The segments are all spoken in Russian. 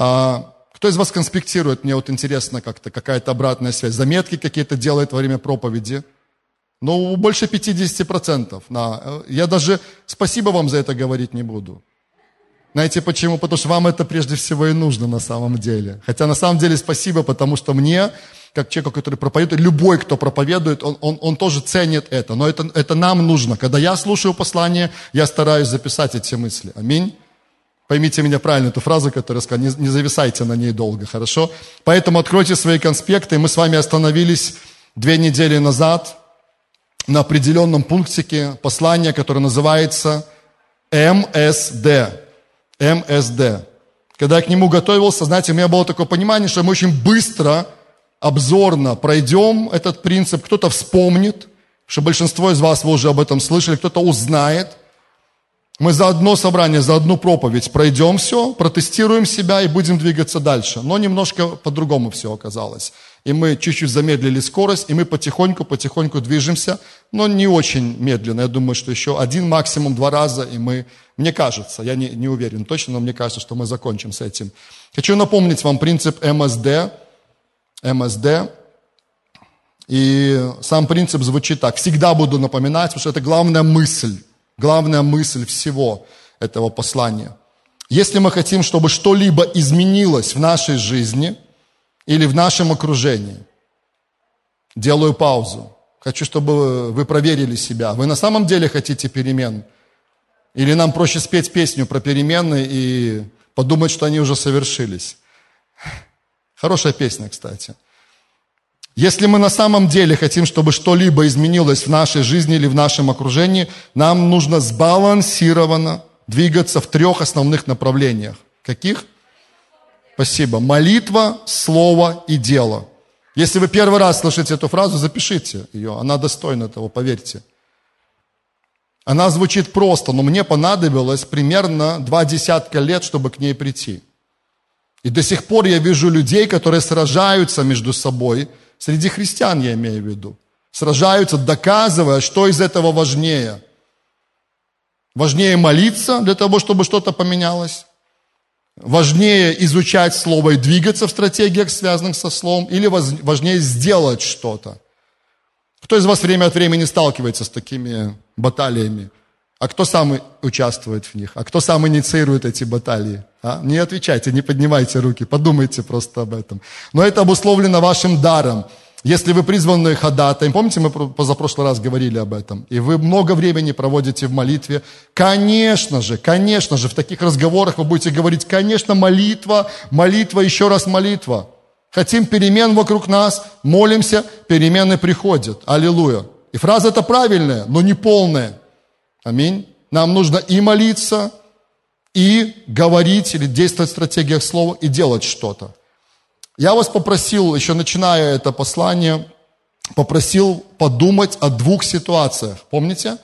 А, кто из вас конспектирует? Мне вот интересно как-то, какая-то обратная связь. Заметки какие-то делает во время проповеди? Ну, больше 50%. На. Я даже спасибо вам за это говорить не буду. Знаете почему? Потому что вам это прежде всего и нужно на самом деле. Хотя на самом деле спасибо, потому что мне, как человеку, который проповедует, любой, кто проповедует, он, он, он тоже ценит это. Но это, это нам нужно. Когда я слушаю послание, я стараюсь записать эти мысли. Аминь. Поймите меня правильно, эту фразу, которую я сказал, не, не зависайте на ней долго, хорошо? Поэтому откройте свои конспекты. Мы с вами остановились две недели назад на определенном пунктике послания, которое называется МСД. МСД. Когда я к нему готовился, знаете, у меня было такое понимание, что мы очень быстро, обзорно пройдем этот принцип, кто-то вспомнит, что большинство из вас вы уже об этом слышали, кто-то узнает. Мы за одно собрание, за одну проповедь пройдем все, протестируем себя и будем двигаться дальше. Но немножко по-другому все оказалось и мы чуть-чуть замедлили скорость, и мы потихоньку-потихоньку движемся, но не очень медленно. Я думаю, что еще один, максимум два раза, и мы, мне кажется, я не, не уверен точно, но мне кажется, что мы закончим с этим. Хочу напомнить вам принцип МСД. МСД. И сам принцип звучит так. Всегда буду напоминать, потому что это главная мысль, главная мысль всего этого послания. Если мы хотим, чтобы что-либо изменилось в нашей жизни – или в нашем окружении. Делаю паузу. Хочу, чтобы вы проверили себя. Вы на самом деле хотите перемен? Или нам проще спеть песню про перемены и подумать, что они уже совершились? Хорошая песня, кстати. Если мы на самом деле хотим, чтобы что-либо изменилось в нашей жизни или в нашем окружении, нам нужно сбалансированно двигаться в трех основных направлениях. Каких? Спасибо. Молитва, слово и дело. Если вы первый раз слышите эту фразу, запишите ее. Она достойна этого, поверьте. Она звучит просто, но мне понадобилось примерно два десятка лет, чтобы к ней прийти. И до сих пор я вижу людей, которые сражаются между собой, среди христиан я имею в виду, сражаются, доказывая, что из этого важнее. Важнее молиться для того, чтобы что-то поменялось, Важнее изучать слово и двигаться в стратегиях, связанных со словом, или важнее сделать что-то? Кто из вас время от времени сталкивается с такими баталиями? А кто сам участвует в них? А кто сам инициирует эти баталии? А? Не отвечайте, не поднимайте руки, подумайте просто об этом. Но это обусловлено вашим даром. Если вы призваны ходатаем, помните, мы позапрошлый раз говорили об этом, и вы много времени проводите в молитве, конечно же, конечно же, в таких разговорах вы будете говорить, конечно, молитва, молитва, еще раз молитва. Хотим перемен вокруг нас, молимся, перемены приходят. Аллилуйя. И фраза эта правильная, но не полная. Аминь. Нам нужно и молиться, и говорить или действовать в стратегиях слова, и делать что-то. Я вас попросил, еще начиная это послание, попросил подумать о двух ситуациях. Помните?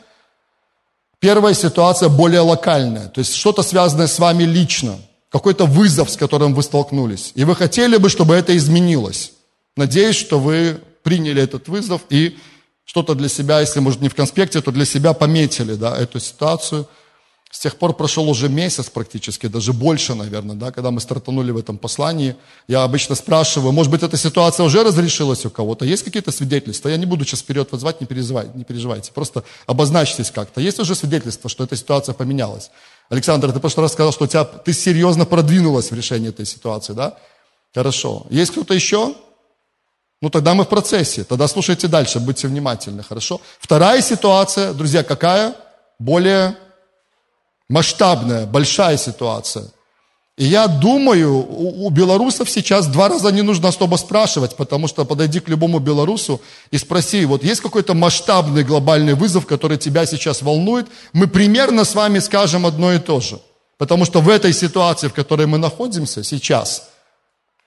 Первая ситуация более локальная, то есть что-то связанное с вами лично, какой-то вызов, с которым вы столкнулись. И вы хотели бы, чтобы это изменилось. Надеюсь, что вы приняли этот вызов и что-то для себя, если, может, не в конспекте, то для себя пометили да, эту ситуацию – с тех пор прошел уже месяц практически, даже больше, наверное, да, когда мы стартанули в этом послании. Я обычно спрашиваю, может быть, эта ситуация уже разрешилась у кого-то? Есть какие-то свидетельства? Я не буду сейчас вперед вызвать, не переживайте, не переживайте. Просто обозначьтесь как-то. Есть уже свидетельство, что эта ситуация поменялась? Александр, ты в прошлый раз сказал, что у тебя, ты серьезно продвинулась в решении этой ситуации, да? Хорошо. Есть кто-то еще? Ну, тогда мы в процессе. Тогда слушайте дальше, будьте внимательны, хорошо? Вторая ситуация, друзья, какая? Более масштабная, большая ситуация. И я думаю, у, у белорусов сейчас два раза не нужно особо спрашивать, потому что подойди к любому белорусу и спроси, вот есть какой-то масштабный глобальный вызов, который тебя сейчас волнует, мы примерно с вами скажем одно и то же. Потому что в этой ситуации, в которой мы находимся сейчас,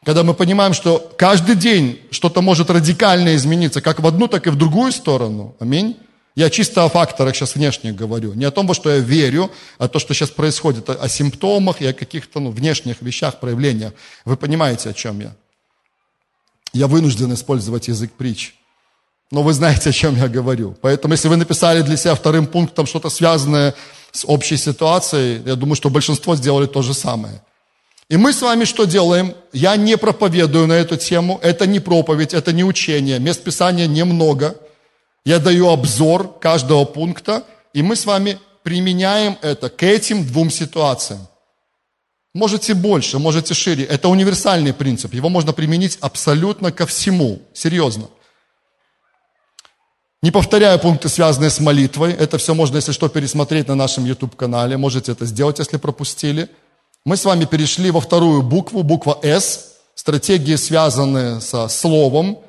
когда мы понимаем, что каждый день что-то может радикально измениться, как в одну, так и в другую сторону, аминь, я чисто о факторах сейчас внешних говорю. Не о том, во что я верю, а то, что сейчас происходит, о симптомах и о каких-то ну, внешних вещах, проявлениях. Вы понимаете, о чем я? Я вынужден использовать язык притч. Но вы знаете, о чем я говорю. Поэтому, если вы написали для себя вторым пунктом что-то связанное с общей ситуацией, я думаю, что большинство сделали то же самое. И мы с вами что делаем? Я не проповедую на эту тему, это не проповедь, это не учение, мест Писания немного. Я даю обзор каждого пункта, и мы с вами применяем это к этим двум ситуациям. Можете больше, можете шире. Это универсальный принцип. Его можно применить абсолютно ко всему. Серьезно. Не повторяю пункты, связанные с молитвой. Это все можно, если что, пересмотреть на нашем YouTube-канале. Можете это сделать, если пропустили. Мы с вами перешли во вторую букву, буква «С». Стратегии, связанные со словом.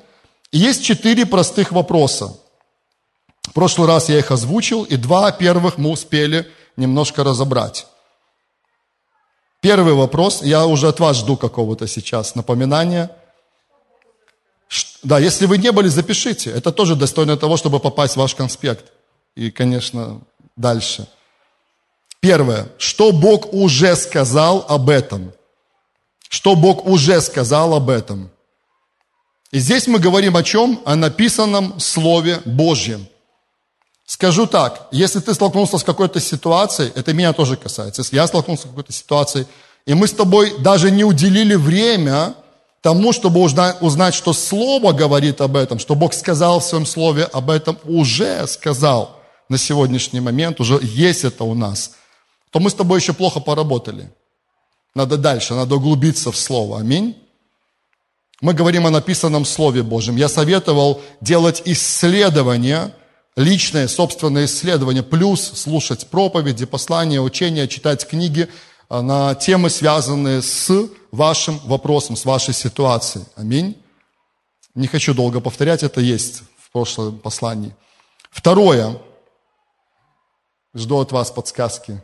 И есть четыре простых вопроса. В прошлый раз я их озвучил, и два первых мы успели немножко разобрать. Первый вопрос, я уже от вас жду какого-то сейчас напоминания. Да, если вы не были, запишите. Это тоже достойно того, чтобы попасть в ваш конспект. И, конечно, дальше. Первое. Что Бог уже сказал об этом? Что Бог уже сказал об этом? И здесь мы говорим о чем? О написанном Слове Божьем. Скажу так, если ты столкнулся с какой-то ситуацией, это меня тоже касается, если я столкнулся с какой-то ситуацией, и мы с тобой даже не уделили время тому, чтобы узнать, что Слово говорит об этом, что Бог сказал в Своем Слове об этом, уже сказал на сегодняшний момент, уже есть это у нас, то мы с тобой еще плохо поработали. Надо дальше, надо углубиться в Слово. Аминь. Мы говорим о написанном Слове Божьем. Я советовал делать исследования – личное, собственное исследование, плюс слушать проповеди, послания, учения, читать книги а, на темы, связанные с вашим вопросом, с вашей ситуацией. Аминь. Не хочу долго повторять, это есть в прошлом послании. Второе. Жду от вас подсказки.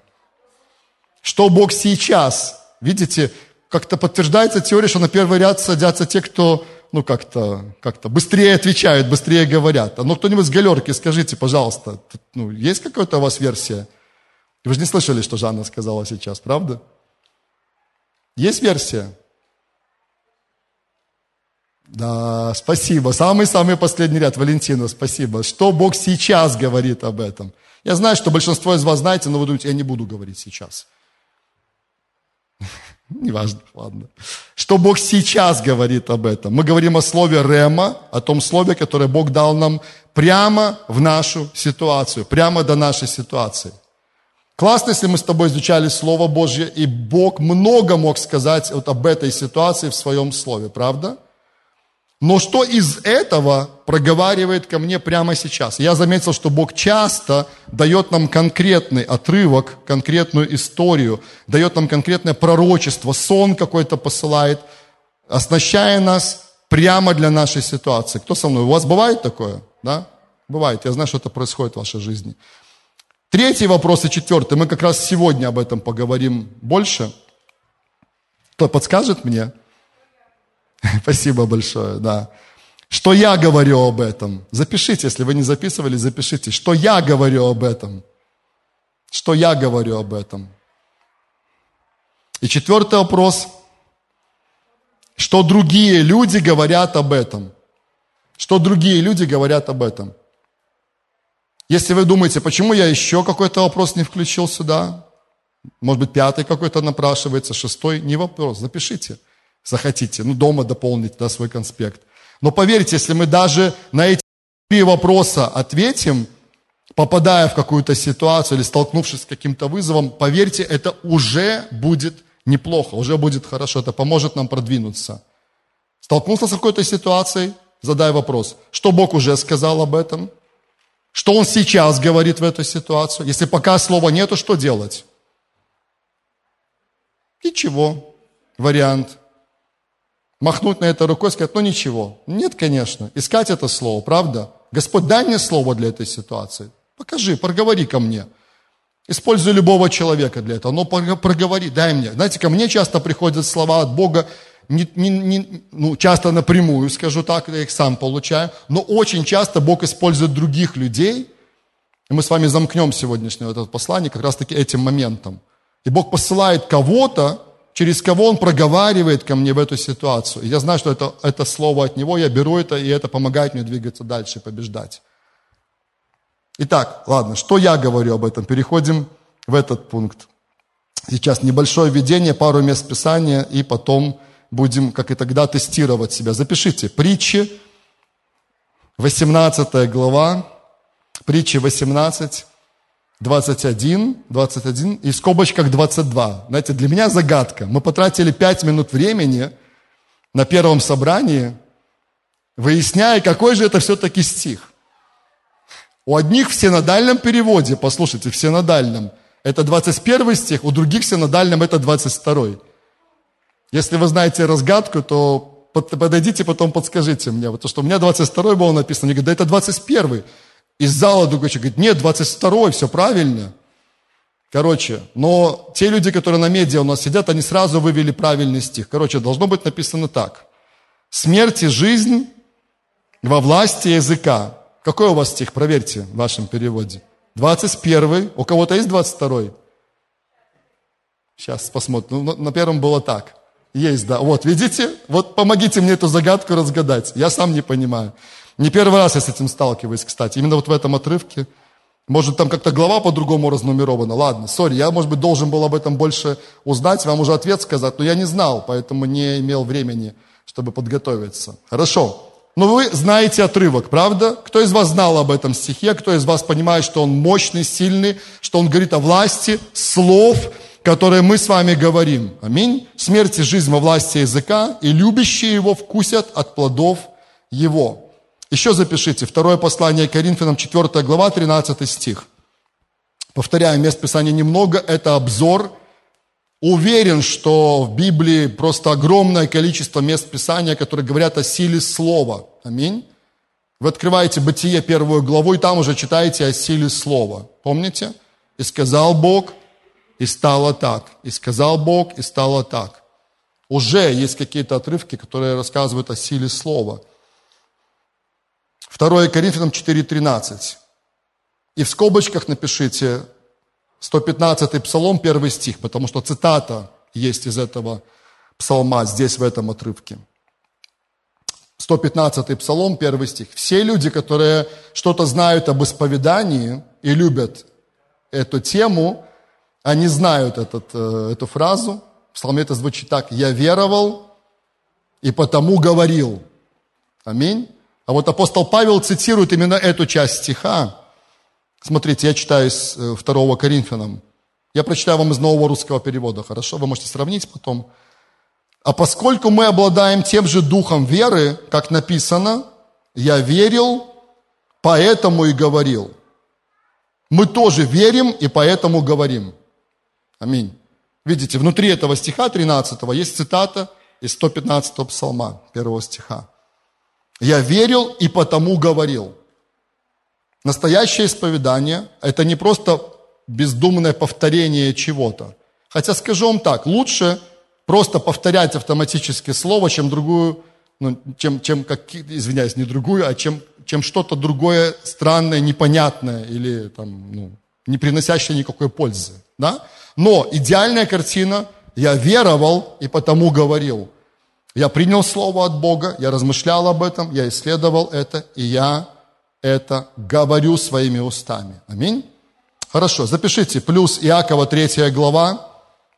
Что Бог сейчас? Видите, как-то подтверждается теория, что на первый ряд садятся те, кто ну, как-то как быстрее отвечают, быстрее говорят. А ну, кто-нибудь с галерки, скажите, пожалуйста, ну, есть какая-то у вас версия? Вы же не слышали, что Жанна сказала сейчас, правда? Есть версия? Да, спасибо. Самый-самый последний ряд, Валентина, спасибо. Что Бог сейчас говорит об этом? Я знаю, что большинство из вас знаете, но вы думаете, я не буду говорить сейчас. Неважно, ладно. Что Бог сейчас говорит об этом? Мы говорим о слове «рема», о том слове, которое Бог дал нам прямо в нашу ситуацию, прямо до нашей ситуации. Классно, если мы с тобой изучали Слово Божье, и Бог много мог сказать вот об этой ситуации в своем Слове, правда? Но что из этого проговаривает ко мне прямо сейчас? Я заметил, что Бог часто дает нам конкретный отрывок, конкретную историю, дает нам конкретное пророчество, сон какой-то посылает, оснащая нас прямо для нашей ситуации. Кто со мной? У вас бывает такое? Да? Бывает. Я знаю, что это происходит в вашей жизни. Третий вопрос и четвертый. Мы как раз сегодня об этом поговорим больше. Кто подскажет мне? Спасибо большое, да. Что я говорю об этом? Запишите, если вы не записывали, запишите. Что я говорю об этом? Что я говорю об этом? И четвертый вопрос. Что другие люди говорят об этом? Что другие люди говорят об этом? Если вы думаете, почему я еще какой-то вопрос не включил сюда, может быть, пятый какой-то напрашивается, шестой, не вопрос, запишите захотите, ну, дома дополнить да, свой конспект. Но поверьте, если мы даже на эти три вопроса ответим, попадая в какую-то ситуацию или столкнувшись с каким-то вызовом, поверьте, это уже будет неплохо, уже будет хорошо, это поможет нам продвинуться. Столкнулся с какой-то ситуацией, задай вопрос, что Бог уже сказал об этом, что Он сейчас говорит в эту ситуацию. Если пока слова нету, что делать? Ничего. Вариант махнуть на это рукой и сказать, ну ничего. Нет, конечно. Искать это слово, правда? Господь, дай мне слово для этой ситуации. Покажи, проговори ко мне. Используй любого человека для этого, но проговори, дай мне. Знаете, ко мне часто приходят слова от Бога, не, не, не, ну, часто напрямую, скажу так, я их сам получаю, но очень часто Бог использует других людей, и мы с вами замкнем сегодняшнее это послание как раз-таки этим моментом. И Бог посылает кого-то, через кого он проговаривает ко мне в эту ситуацию. Я знаю, что это, это слово от него, я беру это, и это помогает мне двигаться дальше, побеждать. Итак, ладно, что я говорю об этом? Переходим в этот пункт. Сейчас небольшое введение, пару мест Писания, и потом будем, как и тогда, тестировать себя. Запишите. Притчи, 18 глава, притчи 18, 21, 21 и в скобочках 22. Знаете, для меня загадка. Мы потратили 5 минут времени на первом собрании, выясняя, какой же это все-таки стих. У одних в синодальном переводе, послушайте, в синодальном, это 21 стих, у других в синодальном это 22. Если вы знаете разгадку, то подойдите, потом подскажите мне. То, что у меня 22 было написано, они говорят, да это 21 из зала другой человек говорит, нет, 22 все правильно. Короче, но те люди, которые на медиа у нас сидят, они сразу вывели правильный стих. Короче, должно быть написано так. Смерть и жизнь во власти языка. Какой у вас стих? Проверьте в вашем переводе. 21. У кого-то есть 22? Сейчас посмотрим. Ну, на первом было так. Есть, да. Вот, видите? Вот помогите мне эту загадку разгадать. Я сам не понимаю. Не первый раз я с этим сталкиваюсь, кстати. Именно вот в этом отрывке. Может, там как-то глава по-другому разнумерована. Ладно, сори, я, может быть, должен был об этом больше узнать, вам уже ответ сказать, но я не знал, поэтому не имел времени, чтобы подготовиться. Хорошо. Но вы знаете отрывок, правда? Кто из вас знал об этом стихе? Кто из вас понимает, что он мощный, сильный, что он говорит о власти слов, которые мы с вами говорим? Аминь. Смерть и жизнь во власти языка, и любящие его вкусят от плодов его. Еще запишите, второе послание Коринфянам, 4 глава, 13 стих. Повторяю, мест Писания немного, это обзор. Уверен, что в Библии просто огромное количество мест Писания, которые говорят о силе слова. Аминь. Вы открываете Бытие первую главу, и там уже читаете о силе слова. Помните? И сказал Бог, и стало так. И сказал Бог, и стало так. Уже есть какие-то отрывки, которые рассказывают о силе слова – 2 Коринфянам 4.13. И в скобочках напишите 115 псалом, первый стих, потому что цитата есть из этого псалма здесь, в этом отрывке. 115 псалом, первый стих. Все люди, которые что-то знают об исповедании и любят эту тему, они знают этот, э, эту фразу. В псалме это звучит так. «Я веровал и потому говорил». Аминь. А вот апостол Павел цитирует именно эту часть стиха. Смотрите, я читаю из 2 э, Коринфянам. Я прочитаю вам из нового русского перевода, хорошо? Вы можете сравнить потом. А поскольку мы обладаем тем же духом веры, как написано, я верил, поэтому и говорил. Мы тоже верим и поэтому говорим. Аминь. Видите, внутри этого стиха 13 есть цитата из 115 псалма, первого стиха. Я верил и потому говорил. Настоящее исповедание – это не просто бездумное повторение чего-то. Хотя скажу вам так, лучше просто повторять автоматически слово, чем другую, ну, чем, чем как, извиняюсь, не другую, а чем, чем что-то другое странное, непонятное или там, ну, не приносящее никакой пользы. Да? Но идеальная картина – я веровал и потому говорил. Я принял слово от Бога, я размышлял об этом, я исследовал это, и я это говорю своими устами. Аминь. Хорошо, запишите. Плюс Иакова 3 глава.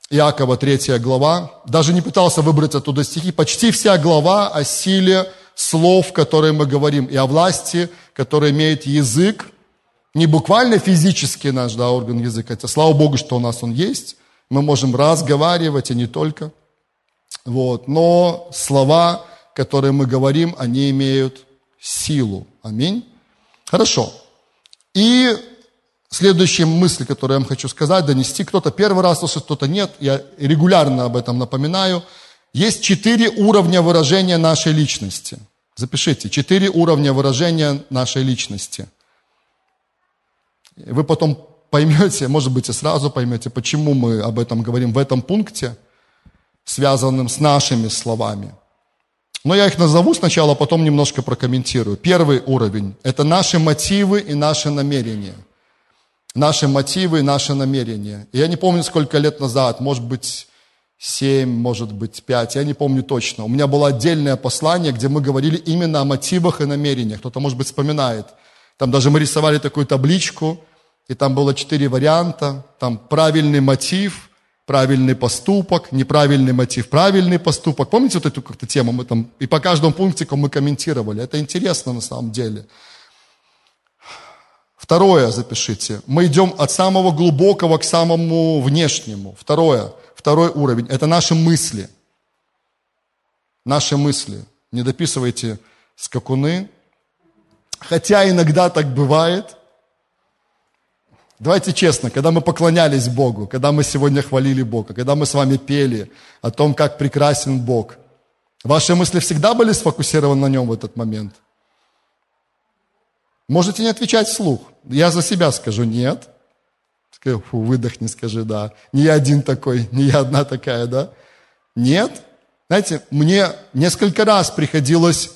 Иакова 3 глава. Даже не пытался выбрать оттуда стихи. Почти вся глава о силе слов, которые мы говорим, и о власти, которая имеет язык. Не буквально физически наш да, орган языка. Это слава Богу, что у нас он есть. Мы можем разговаривать, и не только. Вот. Но слова, которые мы говорим, они имеют силу. Аминь. Хорошо. И следующая мысль, которую я вам хочу сказать, донести, кто-то первый раз слышит, кто-то нет, я регулярно об этом напоминаю. Есть четыре уровня выражения нашей личности. Запишите, четыре уровня выражения нашей личности. Вы потом поймете, может быть, и сразу поймете, почему мы об этом говорим в этом пункте – связанным с нашими словами. Но я их назову сначала, а потом немножко прокомментирую. Первый уровень – это наши мотивы и наши намерения. Наши мотивы и наши намерения. Я не помню, сколько лет назад, может быть, семь, может быть, пять, я не помню точно. У меня было отдельное послание, где мы говорили именно о мотивах и намерениях. Кто-то, может быть, вспоминает. Там даже мы рисовали такую табличку, и там было четыре варианта. Там правильный мотив – правильный поступок, неправильный мотив, правильный поступок. Помните вот эту как-то тему? Мы там, и по каждому пунктику мы комментировали. Это интересно на самом деле. Второе, запишите. Мы идем от самого глубокого к самому внешнему. Второе, второй уровень. Это наши мысли. Наши мысли. Не дописывайте скакуны. Хотя иногда так бывает. Давайте честно, когда мы поклонялись Богу, когда мы сегодня хвалили Бога, когда мы с вами пели о том, как прекрасен Бог, ваши мысли всегда были сфокусированы на нем в этот момент? Можете не отвечать вслух. Я за себя скажу нет. Фу, выдохни, скажи да. Не я один такой, не я одна такая, да? Нет. Знаете, мне несколько раз приходилось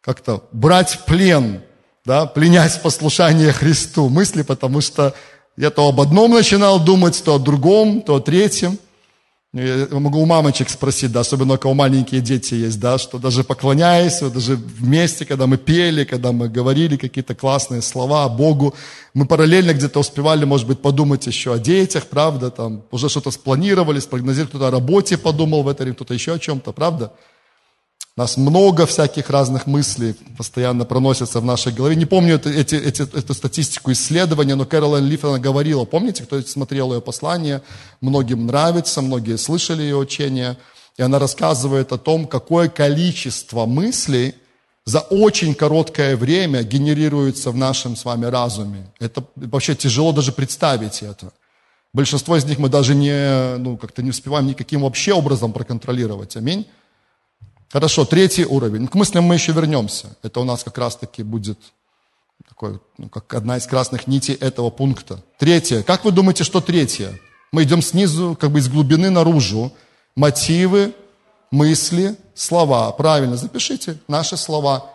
как-то брать плен да, пленять послушание Христу мысли, потому что я то об одном начинал думать, то о другом, то о третьем. Я могу у мамочек спросить, да, особенно у кого маленькие дети есть, да, что даже поклоняясь, вот даже вместе, когда мы пели, когда мы говорили какие-то классные слова о Богу, мы параллельно где-то успевали, может быть, подумать еще о детях, правда, там, уже что-то спланировали, спрогнозировали, кто-то о работе подумал в это время, кто-то еще о чем-то, правда? У нас много всяких разных мыслей постоянно проносятся в нашей голове. Не помню это, эти, эти, эту статистику исследования, но Кэролайн Лиф, она говорила, помните, кто смотрел ее послание, многим нравится, многие слышали ее учение, и она рассказывает о том, какое количество мыслей за очень короткое время генерируется в нашем с вами разуме. Это вообще тяжело даже представить это. Большинство из них мы даже не, ну, как-то не успеваем никаким вообще образом проконтролировать. Аминь. Хорошо, третий уровень. К мыслям мы еще вернемся. Это у нас как раз-таки будет такой, ну, как одна из красных нитей этого пункта. Третье. Как вы думаете, что третье? Мы идем снизу, как бы из глубины наружу. Мотивы, мысли, слова. Правильно, запишите наши слова.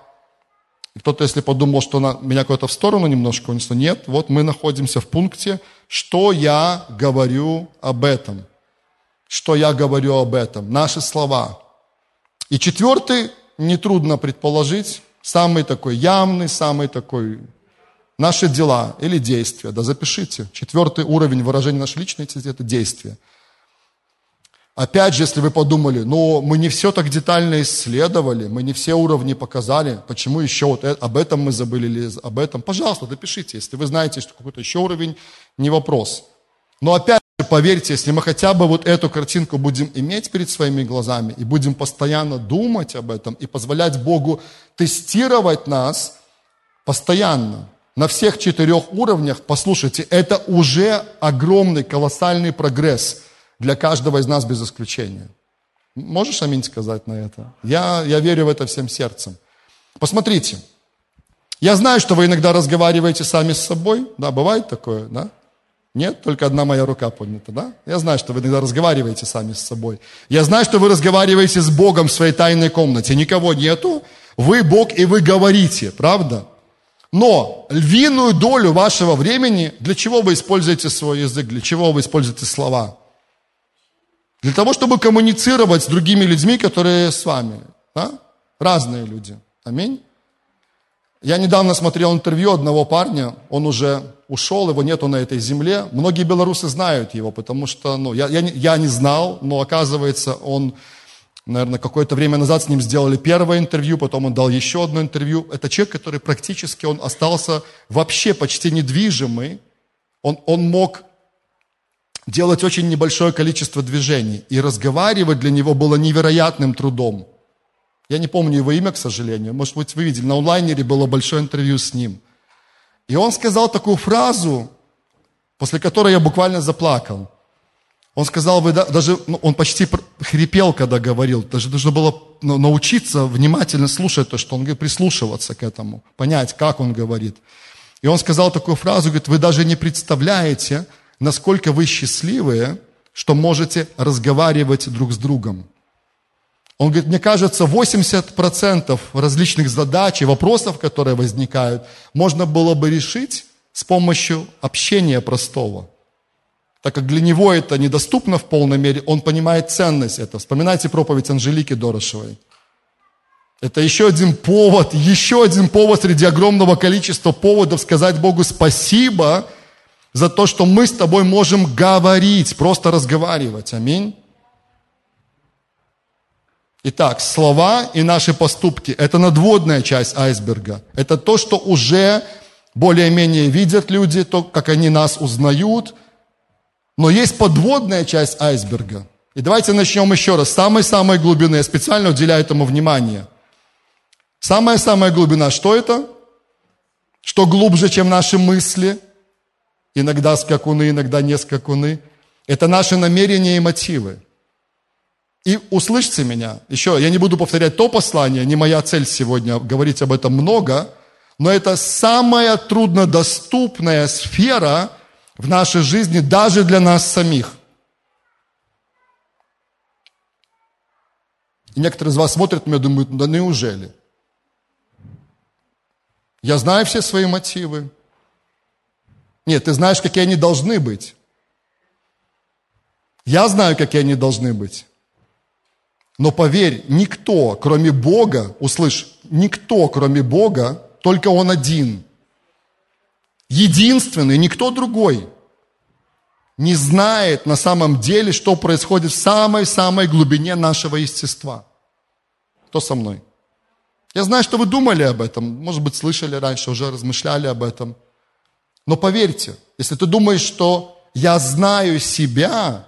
Кто-то, если подумал, что на, меня куда-то в сторону немножко унесло, нет. Вот мы находимся в пункте, что я говорю об этом. Что я говорю об этом. Наши слова. И четвертый, нетрудно предположить, самый такой явный, самый такой наши дела или действия. Да запишите. Четвертый уровень выражения нашей личности – это действие. Опять же, если вы подумали, ну, мы не все так детально исследовали, мы не все уровни показали, почему еще вот об этом мы забыли или об этом, пожалуйста, допишите. Если вы знаете, что какой-то еще уровень, не вопрос. Но опять Поверьте, если мы хотя бы вот эту картинку будем иметь перед своими глазами и будем постоянно думать об этом и позволять Богу тестировать нас постоянно на всех четырех уровнях, послушайте, это уже огромный, колоссальный прогресс для каждого из нас без исключения. Можешь аминь сказать на это? Я, я верю в это всем сердцем. Посмотрите, я знаю, что вы иногда разговариваете сами с собой, да, бывает такое, да? Нет, только одна моя рука поднята, да? Я знаю, что вы иногда разговариваете сами с собой. Я знаю, что вы разговариваете с Богом в своей тайной комнате. Никого нету. Вы Бог, и вы говорите, правда? Но львиную долю вашего времени, для чего вы используете свой язык, для чего вы используете слова? Для того, чтобы коммуницировать с другими людьми, которые с вами. Да? Разные люди. Аминь. Я недавно смотрел интервью одного парня, он уже ушел, его нету на этой земле. Многие белорусы знают его, потому что, ну, я, я, я не знал, но оказывается, он, наверное, какое-то время назад с ним сделали первое интервью, потом он дал еще одно интервью. Это человек, который практически, он остался вообще почти недвижимый. Он, он мог делать очень небольшое количество движений, и разговаривать для него было невероятным трудом. Я не помню его имя, к сожалению. Может быть, вы видели, на онлайнере было большое интервью с ним. И он сказал такую фразу, после которой я буквально заплакал. Он сказал, вы даже, ну, он почти хрипел, когда говорил, даже нужно было ну, научиться внимательно слушать то, что он говорит, прислушиваться к этому, понять, как он говорит. И он сказал такую фразу, говорит, вы даже не представляете, насколько вы счастливые, что можете разговаривать друг с другом. Он говорит, мне кажется, 80% различных задач и вопросов, которые возникают, можно было бы решить с помощью общения простого. Так как для него это недоступно в полной мере, он понимает ценность этого. Вспоминайте проповедь Анжелики Дорошевой. Это еще один повод, еще один повод среди огромного количества поводов сказать Богу спасибо за то, что мы с тобой можем говорить, просто разговаривать. Аминь. Итак, слова и наши поступки – это надводная часть айсберга. Это то, что уже более-менее видят люди, то, как они нас узнают. Но есть подводная часть айсберга. И давайте начнем еще раз. С самой-самой глубины. Я специально уделяю этому внимание. Самая-самая глубина, что это? Что глубже, чем наши мысли? Иногда скакуны, иногда не скакуны. Это наши намерения и мотивы. И услышьте меня, еще, я не буду повторять то послание, не моя цель сегодня говорить об этом много, но это самая труднодоступная сфера в нашей жизни даже для нас самих. И некоторые из вас смотрят на меня и думают, да неужели? Я знаю все свои мотивы. Нет, ты знаешь, какие они должны быть. Я знаю, какие они должны быть. Но поверь, никто, кроме Бога, услышь, никто, кроме Бога, только Он один, единственный, никто другой, не знает на самом деле, что происходит в самой-самой глубине нашего естества. Кто со мной? Я знаю, что вы думали об этом, может быть, слышали раньше, уже размышляли об этом. Но поверьте, если ты думаешь, что я знаю себя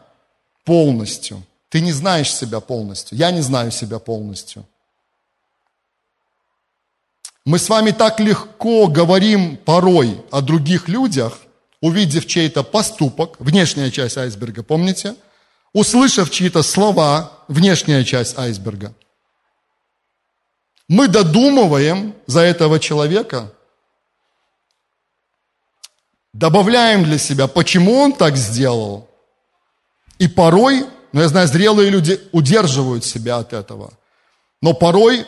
полностью, ты не знаешь себя полностью. Я не знаю себя полностью. Мы с вами так легко говорим порой о других людях, увидев чей-то поступок, внешняя часть айсберга, помните? Услышав чьи-то слова, внешняя часть айсберга. Мы додумываем за этого человека, добавляем для себя, почему он так сделал. И порой но я знаю, зрелые люди удерживают себя от этого. Но порой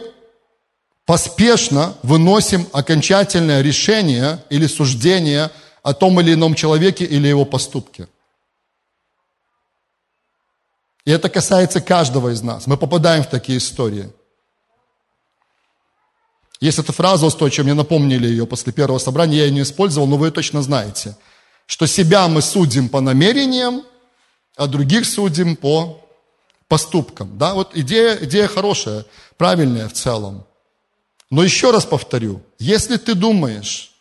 поспешно выносим окончательное решение или суждение о том или ином человеке или его поступке. И это касается каждого из нас. Мы попадаем в такие истории. Есть эта фраза устойчивая, мне напомнили ее после первого собрания, я ее не использовал, но вы ее точно знаете, что себя мы судим по намерениям, а других судим по поступкам. Да, вот идея, идея хорошая, правильная в целом. Но еще раз повторю, если ты думаешь,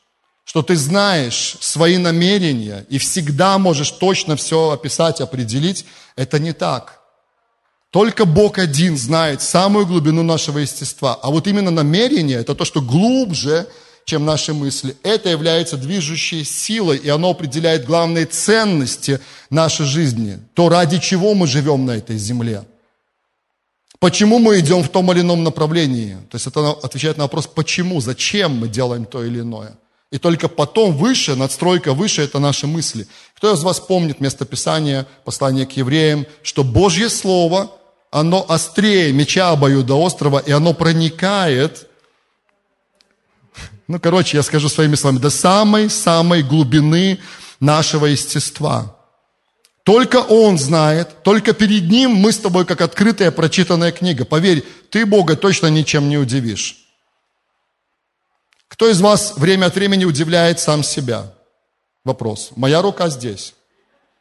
что ты знаешь свои намерения и всегда можешь точно все описать, определить, это не так. Только Бог один знает самую глубину нашего естества. А вот именно намерение – это то, что глубже чем наши мысли. Это является движущей силой, и оно определяет главные ценности нашей жизни. То, ради чего мы живем на этой земле. Почему мы идем в том или ином направлении? То есть это отвечает на вопрос, почему, зачем мы делаем то или иное. И только потом выше, надстройка выше, это наши мысли. Кто из вас помнит местописание, послание к евреям, что Божье Слово, оно острее меча обоюдоострого, и оно проникает ну, короче, я скажу своими словами, до самой-самой глубины нашего естества. Только Он знает, только перед Ним мы с тобой как открытая прочитанная книга. Поверь, ты Бога точно ничем не удивишь. Кто из вас время от времени удивляет сам себя? Вопрос. Моя рука здесь.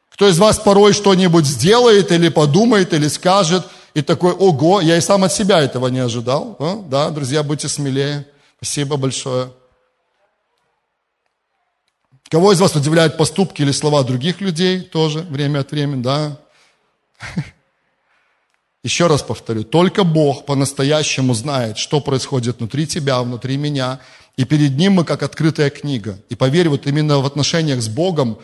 Кто из вас порой что-нибудь сделает или подумает, или скажет, и такой, ого, я и сам от себя этого не ожидал. А? Да, друзья, будьте смелее. Спасибо большое. Кого из вас удивляют поступки или слова других людей тоже время от времени, да? Еще раз повторю, только Бог по-настоящему знает, что происходит внутри тебя, внутри меня, и перед Ним мы как открытая книга. И поверь, вот именно в отношениях с Богом,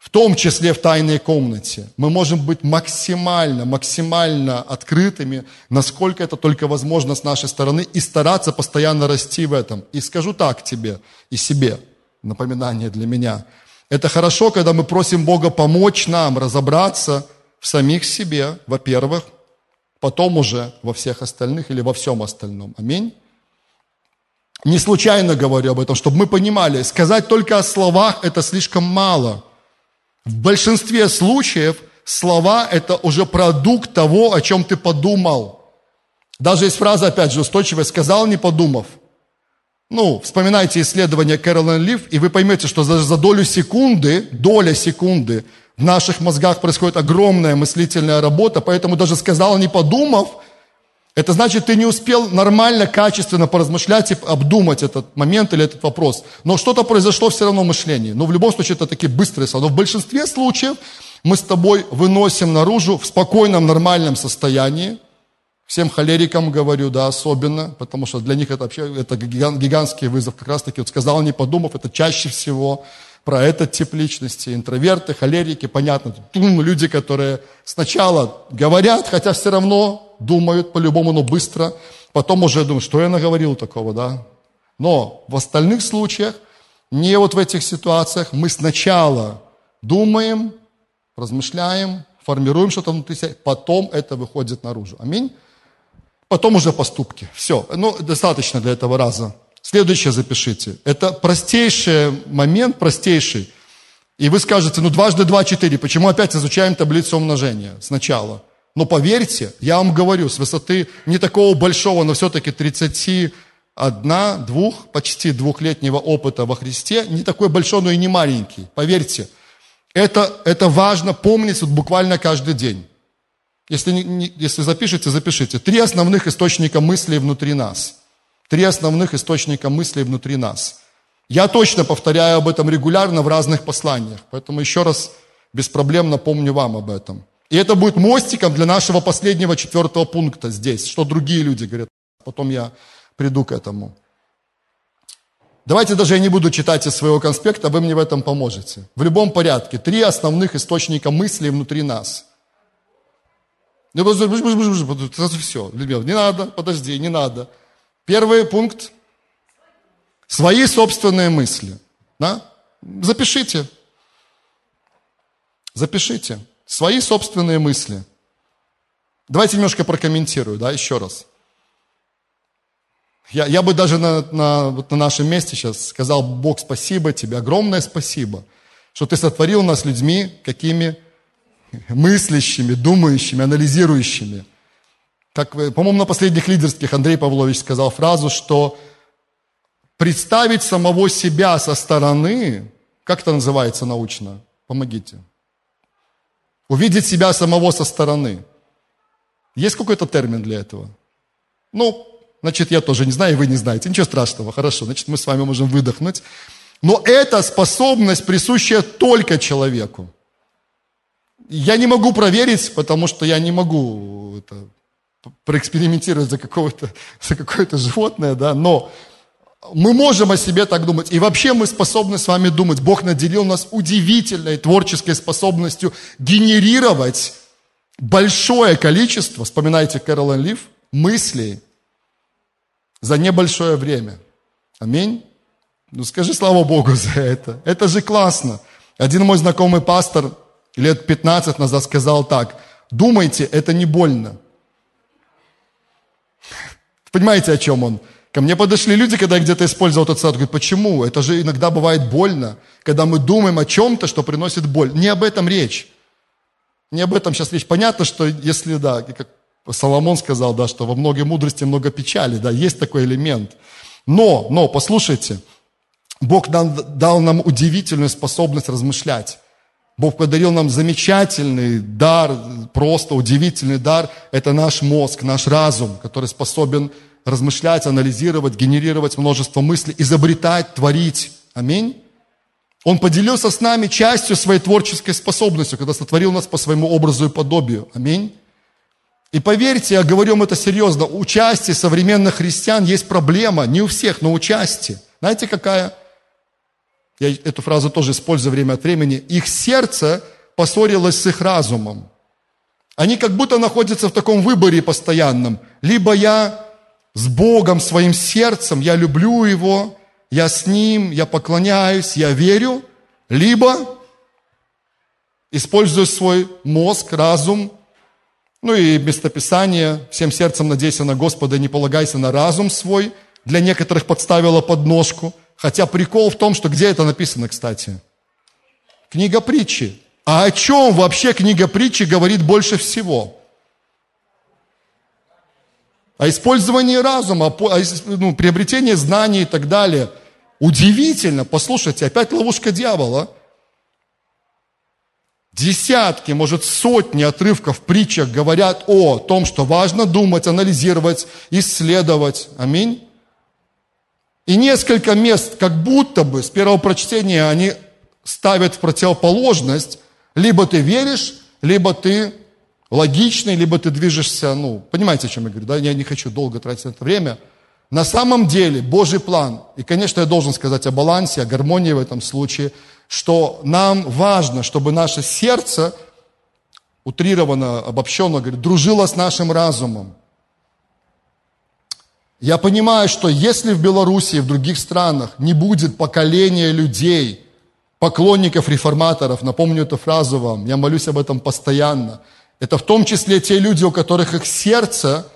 в том числе в тайной комнате, мы можем быть максимально, максимально открытыми, насколько это только возможно с нашей стороны, и стараться постоянно расти в этом. И скажу так тебе и себе, напоминание для меня. Это хорошо, когда мы просим Бога помочь нам разобраться в самих себе, во-первых, потом уже во всех остальных или во всем остальном. Аминь. Не случайно говорю об этом, чтобы мы понимали, сказать только о словах – это слишком мало – в большинстве случаев слова – это уже продукт того, о чем ты подумал. Даже есть фраза, опять же, устойчивая, сказал, не подумав. Ну, вспоминайте исследование Кэролин Лив, и вы поймете, что за, за долю секунды, доля секунды в наших мозгах происходит огромная мыслительная работа, поэтому даже сказал, не подумав, это значит, ты не успел нормально, качественно поразмышлять и обдумать этот момент или этот вопрос. Но что-то произошло все равно в мышлении. Но в любом случае это такие быстрые слова. Но в большинстве случаев мы с тобой выносим наружу в спокойном, нормальном состоянии. Всем холерикам говорю, да, особенно, потому что для них это вообще это гигантский вызов. Как раз таки, вот сказал, не подумав, это чаще всего про этот тип личности. Интроверты, холерики, понятно. Люди, которые сначала говорят, хотя все равно думают по-любому, но быстро. Потом уже думают, что я наговорил такого, да. Но в остальных случаях, не вот в этих ситуациях, мы сначала думаем, размышляем, формируем что-то внутри себя, потом это выходит наружу. Аминь. Потом уже поступки. Все. Ну, достаточно для этого раза. Следующее запишите. Это простейший момент, простейший. И вы скажете, ну дважды два четыре. Почему опять изучаем таблицу умножения сначала? Но поверьте, я вам говорю, с высоты не такого большого, но все-таки 31, двух, почти двухлетнего опыта во Христе, не такой большой, но и не маленький. Поверьте, это, это важно помнить вот буквально каждый день. Если, если запишите, запишите. Три основных источника мыслей внутри нас – Три основных источника мыслей внутри нас. Я точно повторяю об этом регулярно в разных посланиях, поэтому еще раз без проблем напомню вам об этом. И это будет мостиком для нашего последнего четвертого пункта здесь, что другие люди говорят. Потом я приду к этому. Давайте даже я не буду читать из своего конспекта, вы мне в этом поможете. В любом порядке. Три основных источника мыслей внутри нас. Сразу все. Не надо, подожди, не надо. Первый пункт. Свои собственные мысли. Да? Запишите. Запишите. Свои собственные мысли. Давайте немножко прокомментирую, да, еще раз. Я, я бы даже на, на, вот на нашем месте сейчас сказал, Бог, спасибо тебе, огромное спасибо, что ты сотворил нас людьми, какими мыслящими, думающими, анализирующими. Как, по-моему, на последних лидерских Андрей Павлович сказал фразу, что представить самого себя со стороны, как это называется научно? Помогите. Увидеть себя самого со стороны. Есть какой-то термин для этого? Ну, значит, я тоже не знаю, и вы не знаете. Ничего страшного, хорошо. Значит, мы с вами можем выдохнуть. Но это способность, присущая только человеку. Я не могу проверить, потому что я не могу это, проэкспериментировать за, какое-то, за какое-то животное, да, но мы можем о себе так думать. И вообще мы способны с вами думать. Бог наделил нас удивительной творческой способностью генерировать большое количество, вспоминайте Кэролин Лив, мыслей за небольшое время. Аминь. Ну скажи слава Богу за это. Это же классно. Один мой знакомый пастор лет 15 назад сказал так. Думайте, это не больно. Понимаете, о чем он? Ко мне подошли люди, когда я где-то использовал этот сад, говорят, почему? Это же иногда бывает больно, когда мы думаем о чем-то, что приносит боль. Не об этом речь. Не об этом сейчас речь. Понятно, что если, да, как Соломон сказал, да, что во многой мудрости много печали, да, есть такой элемент. Но, но, послушайте, Бог нам, дал нам удивительную способность размышлять. Бог подарил нам замечательный дар, просто удивительный дар. Это наш мозг, наш разум, который способен размышлять, анализировать, генерировать множество мыслей, изобретать, творить. Аминь. Он поделился с нами частью своей творческой способностью, когда сотворил нас по своему образу и подобию. Аминь. И поверьте, я говорю вам это серьезно, у части современных христиан есть проблема, не у всех, но у части. Знаете, какая? я эту фразу тоже использую время от времени, их сердце поссорилось с их разумом. Они как будто находятся в таком выборе постоянном. Либо я с Богом своим сердцем, я люблю Его, я с Ним, я поклоняюсь, я верю, либо использую свой мозг, разум, ну и местописание, всем сердцем надейся на Господа, не полагайся на разум свой, для некоторых подставила подножку – Хотя прикол в том, что где это написано, кстати? Книга притчи. А о чем вообще книга притчи говорит больше всего? О использовании разума, о ну, приобретении знаний и так далее. Удивительно, послушайте, опять ловушка дьявола. Десятки, может сотни отрывков в притчах говорят о том, что важно думать, анализировать, исследовать. Аминь. И несколько мест, как будто бы с первого прочтения они ставят в противоположность. Либо ты веришь, либо ты логичный, либо ты движешься, ну, понимаете, о чем я говорю, да? Я не хочу долго тратить это время. На самом деле Божий план, и, конечно, я должен сказать о балансе, о гармонии в этом случае, что нам важно, чтобы наше сердце, утрированно, обобщенно, говорит, дружило с нашим разумом. Я понимаю, что если в Беларуси и в других странах не будет поколения людей, поклонников реформаторов, напомню эту фразу вам, я молюсь об этом постоянно, это в том числе те люди, у которых их сердце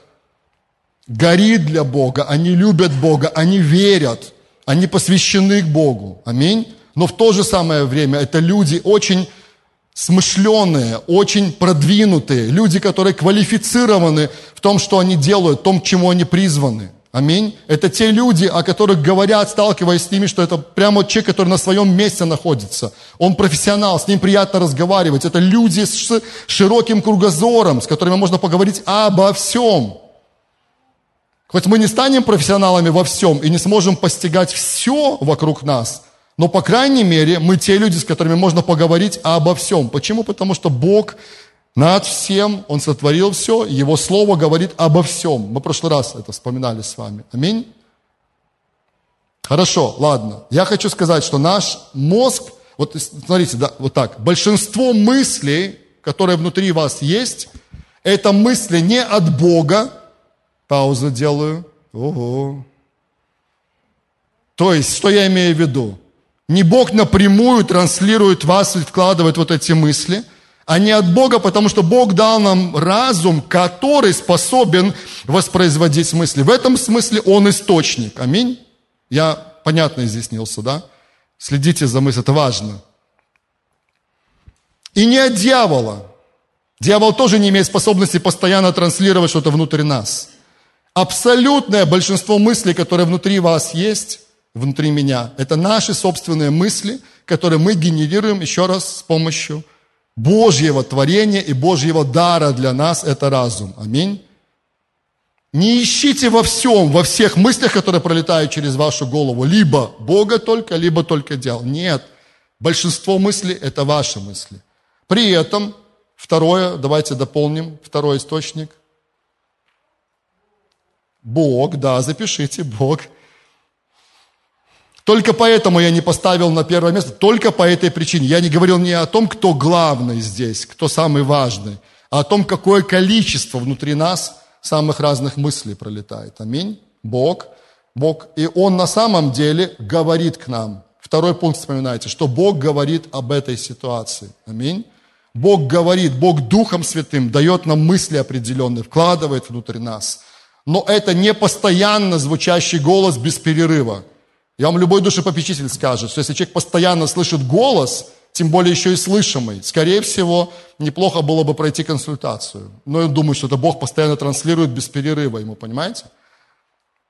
горит для Бога, они любят Бога, они верят, они посвящены к Богу. Аминь. Но в то же самое время это люди очень смышленые, очень продвинутые, люди, которые квалифицированы в том, что они делают, в том, к чему они призваны. Аминь. Это те люди, о которых говорят, сталкиваясь с ними, что это прямо человек, который на своем месте находится. Он профессионал, с ним приятно разговаривать. Это люди с широким кругозором, с которыми можно поговорить обо всем. Хоть мы не станем профессионалами во всем и не сможем постигать все вокруг нас, но, по крайней мере, мы те люди, с которыми можно поговорить обо всем. Почему? Потому что Бог над всем, Он сотворил все, Его Слово говорит обо всем. Мы в прошлый раз это вспоминали с вами. Аминь. Хорошо, ладно. Я хочу сказать, что наш мозг, вот смотрите, да, вот так, большинство мыслей, которые внутри вас есть, это мысли не от Бога, паузу делаю, ого. То есть, что я имею в виду? Не Бог напрямую транслирует вас и вкладывает вот эти мысли – а не от Бога, потому что Бог дал нам разум, который способен воспроизводить мысли. В этом смысле Он источник. Аминь. Я понятно изъяснился, да? Следите за мыслью, это важно. И не от дьявола. Дьявол тоже не имеет способности постоянно транслировать что-то внутри нас. Абсолютное большинство мыслей, которые внутри вас есть, внутри меня, это наши собственные мысли, которые мы генерируем еще раз с помощью Божьего творения и Божьего дара для нас – это разум. Аминь. Не ищите во всем, во всех мыслях, которые пролетают через вашу голову, либо Бога только, либо только дел. Нет. Большинство мыслей – это ваши мысли. При этом, второе, давайте дополним, второй источник. Бог, да, запишите, Бог – только поэтому я не поставил на первое место, только по этой причине. Я не говорил не о том, кто главный здесь, кто самый важный, а о том, какое количество внутри нас самых разных мыслей пролетает. Аминь. Бог. Бог. И Он на самом деле говорит к нам. Второй пункт вспоминайте, что Бог говорит об этой ситуации. Аминь. Бог говорит, Бог Духом Святым дает нам мысли определенные, вкладывает внутрь нас. Но это не постоянно звучащий голос без перерыва. Я вам любой душепопечитель скажет, что если человек постоянно слышит голос, тем более еще и слышимый, скорее всего, неплохо было бы пройти консультацию. Но я думаю, что это Бог постоянно транслирует без перерыва ему, понимаете?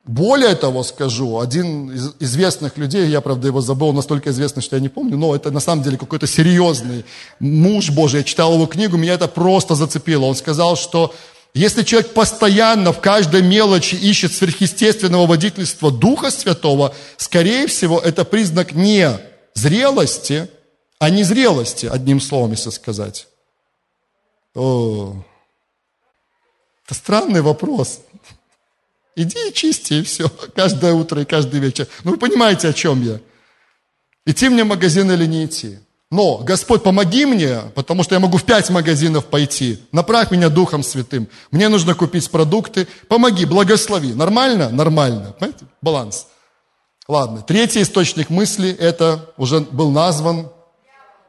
Более того скажу, один из известных людей, я, правда, его забыл, настолько известный, что я не помню, но это на самом деле какой-то серьезный муж Божий, я читал его книгу, меня это просто зацепило. Он сказал, что если человек постоянно в каждой мелочи ищет сверхъестественного водительства Духа Святого, скорее всего, это признак не зрелости, а не зрелости, одним словом, если сказать. О, это странный вопрос. Иди и чисти, и все. Каждое утро и каждый вечер. Ну, вы понимаете, о чем я. Идти мне в магазин или не идти? Но, Господь, помоги мне, потому что я могу в пять магазинов пойти. Направь меня Духом Святым. Мне нужно купить продукты. Помоги, благослови. Нормально? Нормально. Понимаете? Баланс. Ладно. Третий источник мысли, это уже был назван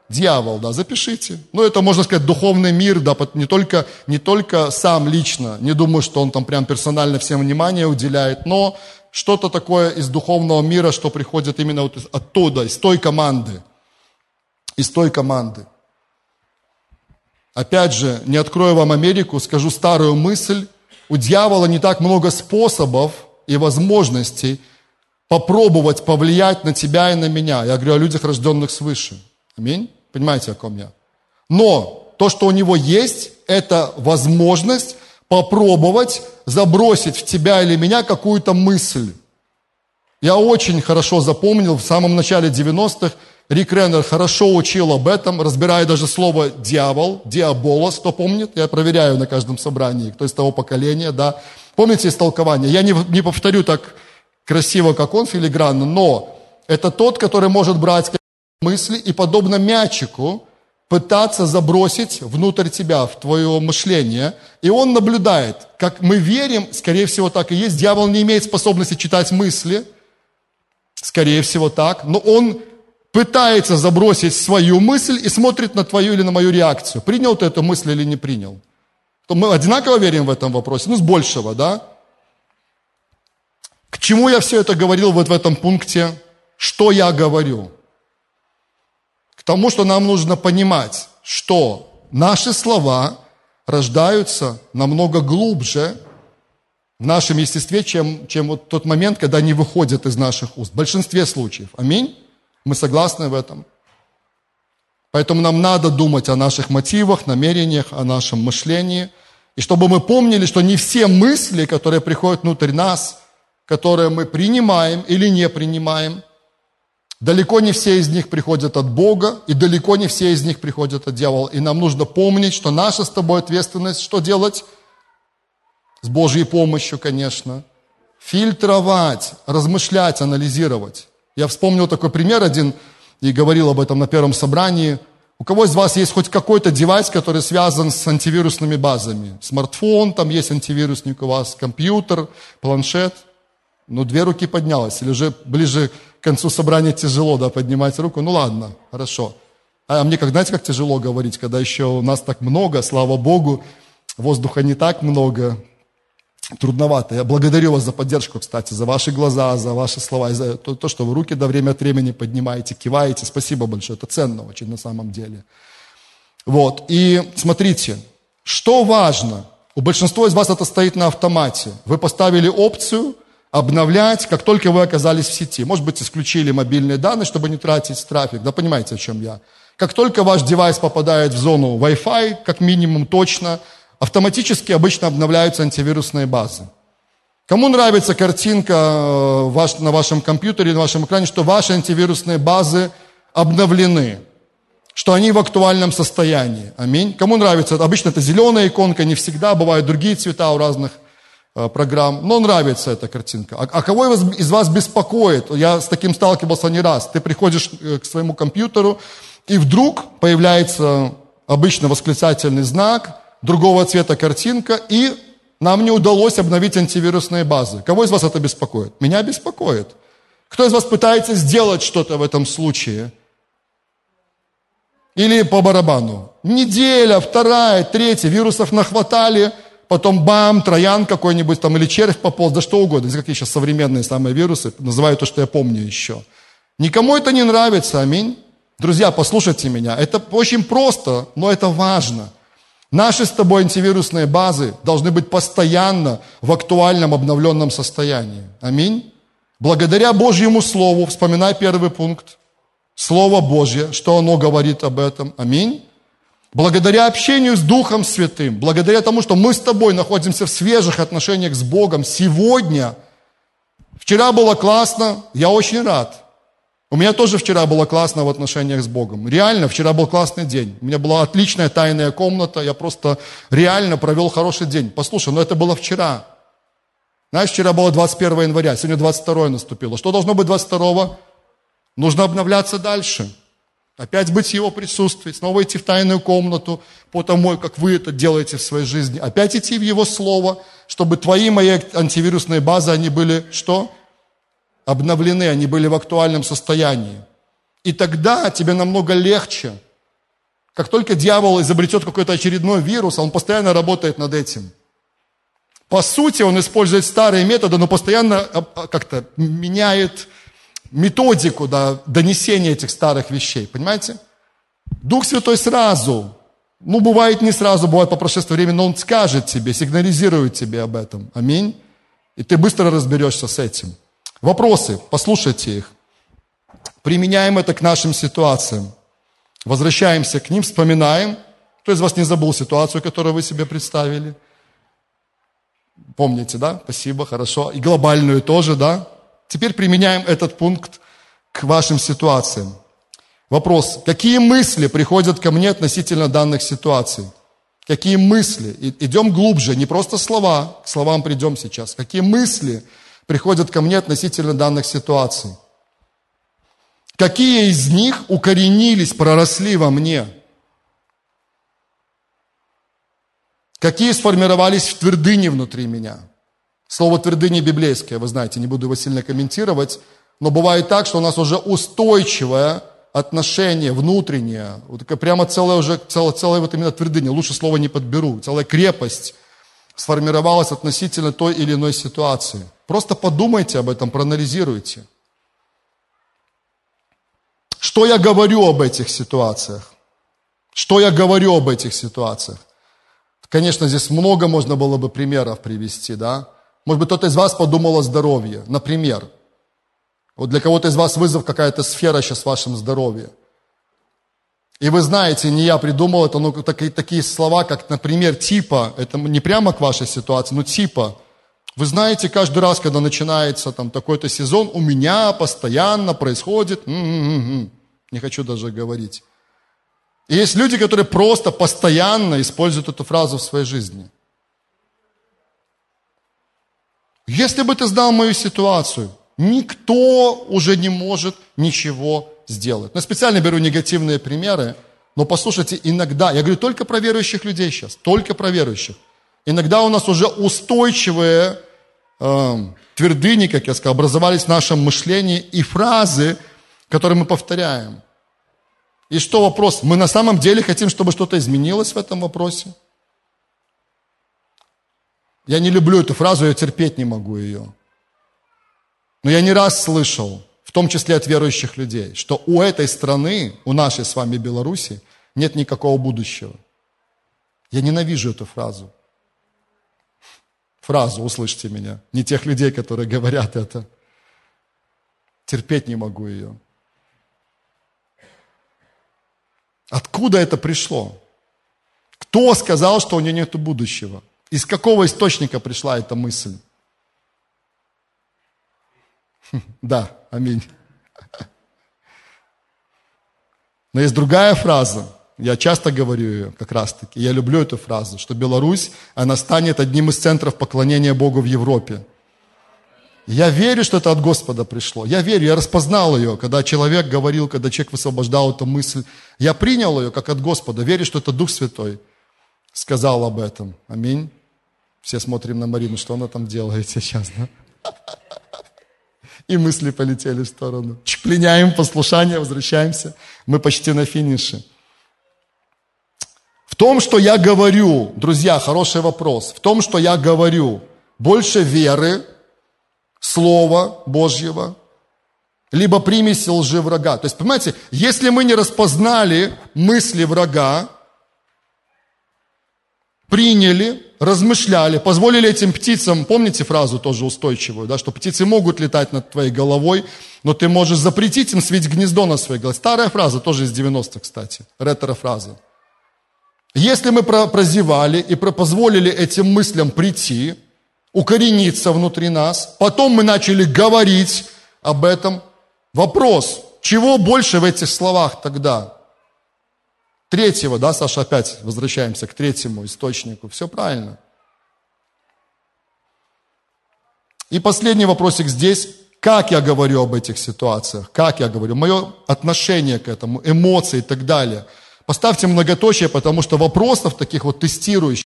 дьявол, да, запишите. Ну, это, можно сказать, духовный мир, да, не только, не только сам лично, не думаю, что он там прям персонально всем внимание уделяет, но что-то такое из духовного мира, что приходит именно вот оттуда, из той команды – из той команды. Опять же, не открою вам Америку, скажу старую мысль. у дьявола не так много способов и возможностей попробовать повлиять на тебя и на меня. Я говорю о людях, рожденных свыше. Аминь? Понимаете, о ком я? Но то, что у него есть, это возможность попробовать забросить в тебя или меня какую-то мысль. Я очень хорошо запомнил в самом начале 90-х, Рик Реннер хорошо учил об этом, разбирая даже слово «дьявол», «диаболос», кто помнит? Я проверяю на каждом собрании, кто из того поколения, да. Помните истолкование? Я не, не повторю так красиво, как он, филигранно, но это тот, который может брать мысли и, подобно мячику, пытаться забросить внутрь тебя, в твое мышление. И он наблюдает. Как мы верим, скорее всего, так и есть. Дьявол не имеет способности читать мысли. Скорее всего, так. Но он пытается забросить свою мысль и смотрит на твою или на мою реакцию. Принял ты эту мысль или не принял? То мы одинаково верим в этом вопросе. Ну, с большего, да? К чему я все это говорил вот в этом пункте? Что я говорю? тому, что нам нужно понимать, что наши слова рождаются намного глубже в нашем естестве, чем, чем вот тот момент, когда они выходят из наших уст. В большинстве случаев. Аминь? Мы согласны в этом? Поэтому нам надо думать о наших мотивах, намерениях, о нашем мышлении. И чтобы мы помнили, что не все мысли, которые приходят внутрь нас, которые мы принимаем или не принимаем, Далеко не все из них приходят от Бога, и далеко не все из них приходят от дьявола. И нам нужно помнить, что наша с тобой ответственность, что делать? С Божьей помощью, конечно. Фильтровать, размышлять, анализировать. Я вспомнил такой пример один и говорил об этом на первом собрании. У кого из вас есть хоть какой-то девайс, который связан с антивирусными базами? Смартфон, там есть антивирусник у вас, компьютер, планшет. Ну, две руки поднялось. Или уже ближе к концу собрания тяжело, да, поднимать руку. Ну, ладно, хорошо. А мне, как, знаете, как тяжело говорить, когда еще у нас так много, слава Богу, воздуха не так много, трудновато. Я благодарю вас за поддержку, кстати, за ваши глаза, за ваши слова, за то, то, что вы руки до время от времени поднимаете, киваете. Спасибо большое, это ценно очень на самом деле. Вот, и смотрите, что важно, у большинства из вас это стоит на автомате. Вы поставили опцию – обновлять, как только вы оказались в сети. Может быть, исключили мобильные данные, чтобы не тратить трафик. Да понимаете, о чем я. Как только ваш девайс попадает в зону Wi-Fi, как минимум точно, автоматически обычно обновляются антивирусные базы. Кому нравится картинка э, ваш, на вашем компьютере, на вашем экране, что ваши антивирусные базы обновлены, что они в актуальном состоянии. Аминь. Кому нравится? Обычно это зеленая иконка, не всегда, бывают другие цвета у разных Э, программ, но нравится эта картинка. А, а кого из вас беспокоит? Я с таким сталкивался не раз. Ты приходишь э, к своему компьютеру, и вдруг появляется обычно восклицательный знак, другого цвета картинка, и нам не удалось обновить антивирусные базы. Кого из вас это беспокоит? Меня беспокоит. Кто из вас пытается сделать что-то в этом случае? Или по барабану? Неделя, вторая, третья, вирусов нахватали – потом бам, троян какой-нибудь там или червь пополз, да что угодно. Здесь какие сейчас современные самые вирусы, называю то, что я помню еще. Никому это не нравится, аминь. Друзья, послушайте меня. Это очень просто, но это важно. Наши с тобой антивирусные базы должны быть постоянно в актуальном обновленном состоянии. Аминь. Благодаря Божьему Слову, вспоминай первый пункт, Слово Божье, что оно говорит об этом. Аминь. Благодаря общению с Духом Святым, благодаря тому, что мы с тобой находимся в свежих отношениях с Богом сегодня, вчера было классно, я очень рад. У меня тоже вчера было классно в отношениях с Богом. Реально, вчера был классный день. У меня была отличная тайная комната, я просто реально провел хороший день. Послушай, но это было вчера. Знаешь, вчера было 21 января, сегодня 22 наступило. Что должно быть 22? Нужно обновляться дальше. Опять быть в Его присутствии, снова идти в тайную комнату по тому, как вы это делаете в своей жизни. Опять идти в Его Слово, чтобы твои, мои антивирусные базы, они были что? Обновлены, они были в актуальном состоянии. И тогда тебе намного легче. Как только дьявол изобретет какой-то очередной вирус, он постоянно работает над этим. По сути, он использует старые методы, но постоянно а, а, как-то меняет методику да, донесения этих старых вещей. Понимаете? Дух Святой сразу Ну, бывает не сразу, бывает по прошествии времени, но он скажет тебе, сигнализирует тебе об этом. Аминь. И ты быстро разберешься с этим. Вопросы, послушайте их. Применяем это к нашим ситуациям. Возвращаемся к ним, вспоминаем. Кто из вас не забыл ситуацию, которую вы себе представили? Помните, да? Спасибо, хорошо. И глобальную тоже, да? Теперь применяем этот пункт к вашим ситуациям. Вопрос. Какие мысли приходят ко мне относительно данных ситуаций? Какие мысли? идем глубже, не просто слова, к словам придем сейчас. Какие мысли приходят ко мне относительно данных ситуаций? Какие из них укоренились, проросли во мне? Какие сформировались в твердыне внутри меня? Слово твердыня библейское, вы знаете, не буду его сильно комментировать, но бывает так, что у нас уже устойчивое отношение внутреннее, вот такая прямо целая уже, целая, целая вот именно твердыня, лучше слова не подберу, целая крепость сформировалась относительно той или иной ситуации. Просто подумайте об этом, проанализируйте. Что я говорю об этих ситуациях? Что я говорю об этих ситуациях? Конечно, здесь много можно было бы примеров привести, да? Может быть, кто-то из вас подумал о здоровье, например. Вот для кого-то из вас вызов какая-то сфера сейчас в вашем здоровье. И вы знаете, не я придумал это, но такие, такие слова, как, например, типа, это не прямо к вашей ситуации, но типа. Вы знаете, каждый раз, когда начинается там такой-то сезон, у меня постоянно происходит, м-м-м, не хочу даже говорить. И есть люди, которые просто постоянно используют эту фразу в своей жизни. Если бы ты знал мою ситуацию, никто уже не может ничего сделать. Но специально беру негативные примеры, но послушайте, иногда, я говорю только про верующих людей сейчас, только про верующих. Иногда у нас уже устойчивые э, твердыни, как я сказал, образовались в нашем мышлении и фразы, которые мы повторяем. И что вопрос? Мы на самом деле хотим, чтобы что-то изменилось в этом вопросе? Я не люблю эту фразу, я терпеть не могу ее. Но я не раз слышал, том числе от верующих людей, что у этой страны, у нашей с вами Беларуси, нет никакого будущего. Я ненавижу эту фразу. Фразу, услышьте меня. Не тех людей, которые говорят это. Терпеть не могу ее. Откуда это пришло? Кто сказал, что у нее нет будущего? Из какого источника пришла эта мысль? Да, аминь. Но есть другая фраза, я часто говорю ее как раз-таки, я люблю эту фразу, что Беларусь, она станет одним из центров поклонения Богу в Европе. Я верю, что это от Господа пришло. Я верю, я распознал ее, когда человек говорил, когда человек высвобождал эту мысль. Я принял ее как от Господа. Верю, что это Дух Святой сказал об этом. Аминь. Все смотрим на Марину, что она там делает сейчас, да? И мысли полетели в сторону. Чпленяем послушание, возвращаемся. Мы почти на финише. В том, что я говорю, друзья, хороший вопрос. В том, что я говорю, больше веры, Слова Божьего, либо примеси лжи врага. То есть, понимаете, если мы не распознали мысли врага, приняли, размышляли, позволили этим птицам, помните фразу тоже устойчивую, да, что птицы могут летать над твоей головой, но ты можешь запретить им свить гнездо на своей голове. Старая фраза, тоже из 90-х, кстати, ретро-фраза. Если мы прозевали и позволили этим мыслям прийти, укорениться внутри нас. Потом мы начали говорить об этом. Вопрос, чего больше в этих словах тогда? Третьего, да, Саша, опять возвращаемся к третьему источнику. Все правильно. И последний вопросик здесь. Как я говорю об этих ситуациях? Как я говорю? Мое отношение к этому, эмоции и так далее. Поставьте многоточие, потому что вопросов таких вот тестирующих